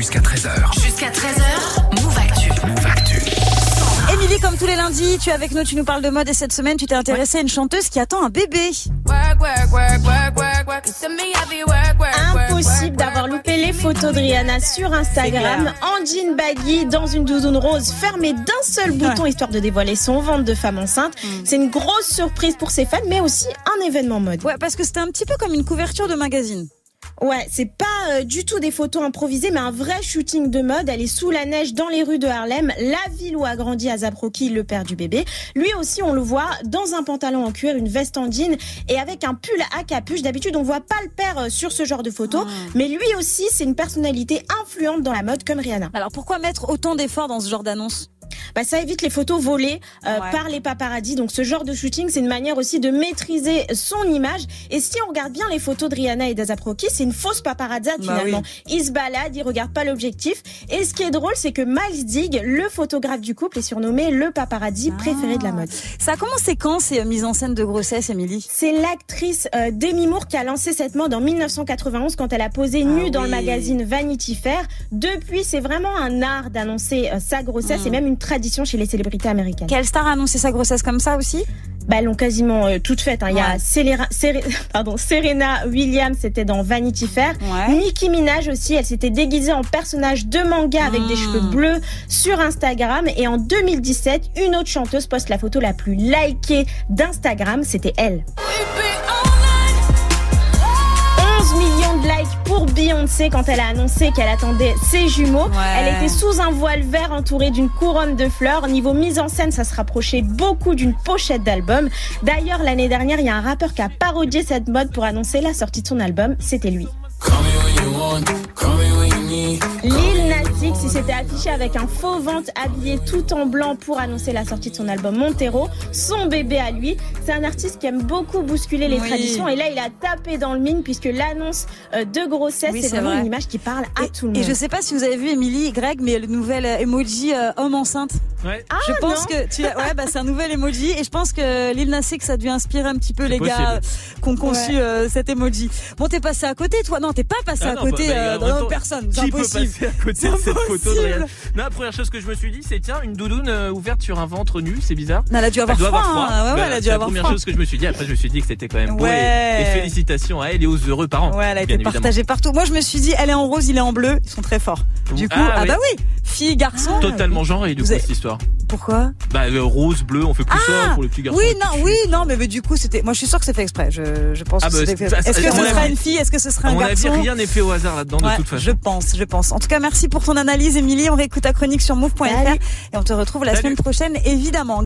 jusqu'à 13h. Jusqu'à 13h, Move Actu. Move Actu. Émilie, comme tous les lundis, tu es avec nous, tu nous parles de mode et cette semaine, tu t'es intéressée à une chanteuse qui attend un bébé. Impossible d'avoir loupé les photos de Rihanna sur Instagram en jean baggy dans une doudoune rose fermée d'un seul bouton histoire de dévoiler son ventre de femme enceinte. C'est une grosse surprise pour ses fans mais aussi un événement mode. Ouais, parce que c'était un petit peu comme une couverture de magazine. Ouais, c'est pas euh, du tout des photos improvisées, mais un vrai shooting de mode. Elle est sous la neige dans les rues de Harlem, la ville où a grandi Azap Rocky, le père du bébé. Lui aussi, on le voit dans un pantalon en cuir, une veste en jean et avec un pull à capuche. D'habitude, on voit pas le père euh, sur ce genre de photos, mais lui aussi, c'est une personnalité influente dans la mode comme Rihanna. Alors pourquoi mettre autant d'efforts dans ce genre d'annonce? Bah, ça évite les photos volées euh, Ouais. par les paparazzis. Donc ce genre de shooting, c'est une manière aussi de maîtriser son image. Et si on regarde bien les photos de Rihanna et d'Azap Rocky, c'est une fausse paparazza Bah finalement. Il se balade, il regarde pas l'objectif. Et ce qui est drôle, c'est que Miles Digg, le photographe du couple, est surnommé le paparazzi préféré de la mode. Ça a commencé quand ces euh, mises en scène de grossesse, Émilie? C'est l'actrice euh, Demi Moore qui a lancé cette mode en 1991 quand elle a posé nue dans le Ah oui. magazine Vanity Fair. Depuis, c'est vraiment un art d'annoncer euh, sa grossesse Mm. et même une tradition chez les célébrités américaines. Quelle star a annoncé sa grossesse comme ça aussi? Bah, elles l'ont quasiment euh, toutes faites. hein. Il y a. Célera- pardon, Serena Williams, c'était dans Vanity Fair. Ouais. Nicki Minaj aussi, elle s'était déguisée en personnage de manga avec des Mm. cheveux bleus sur Instagram. Et en 2017, une autre chanteuse poste la photo la plus likée d'Instagram, c'était elle. De likes pour Beyoncé quand elle a annoncé qu'elle attendait ses jumeaux. Ouais. Elle était sous un voile vert entouré d'une couronne de fleurs. Niveau mise en scène, ça se rapprochait beaucoup d'une pochette d'album. D'ailleurs, l'année dernière, il y a un rappeur qui a parodié cette mode pour annoncer la sortie de son album. C'était lui. Lil Il s'était affiché avec un faux ventre habillé tout en blanc pour annoncer la sortie de son album Montero, son bébé à lui. C'est un artiste qui aime beaucoup bousculer les Oui. traditions et là il a tapé dans le mine puisque l'annonce euh, de grossesse Oui, c'est vraiment vrai. une image qui parle à et, tout le et monde. je sais pas si vous avez vu Émilie, Greg, mais le nouvel euh, emoji euh, homme enceinte. Ouais. Ah, je pense non. que tu as- ouais bah c'est un nouvel emoji et je pense que Lil Nas X a dû inspirer un petit peu les possible. gars euh, qui ont conçu Ouais. euh, cet emoji. Bon t'es passé à côté toi? Non t'es pas passé Ah à non, côté bah, bah, euh, personne c'est Qui peut impossible. passer à côté de cette photo de impossible. Rihanna Non, la première chose que je me suis dit, c'est tiens, une doudoune euh, ouverte sur un ventre nu, c'est bizarre. Non, elle a dû avoir Elle doit froid, avoir froid. ouais, ouais, Bah, elle a dû c'est la avoir première froid. chose que je me suis dit. Après, je me suis dit que c'était quand même beau. et- Ouais. Et, félicitations à elle et aux heureux parents. Ouais, elle a été évidemment. partagée partout. Moi, je me suis dit, elle est en rose, il est en bleu. Ils sont très forts. Du coup, Ah, ah, oui. bah oui, fille, garçon. Totalement genré du coup avez- cette histoire. Pourquoi? Bah euh, rose, bleu, on fait plus Ah, ça pour le petit garçon. Oui, non, oui, non, mais, mais du coup, c'était. Moi, je suis sûre que c'est fait exprès. Je, je pense Ah, que bah, c'était exprès. Est-ce que ce sera une fille? Est-ce que ce sera un garçon? rien n'est fait au hasard là-dedans Ouais, de toute façon. je pense, je pense. En tout cas, merci pour ton analyse, Émilie. On réécoute ta chronique sur move.fr et on te retrouve la Salut. semaine prochaine, évidemment.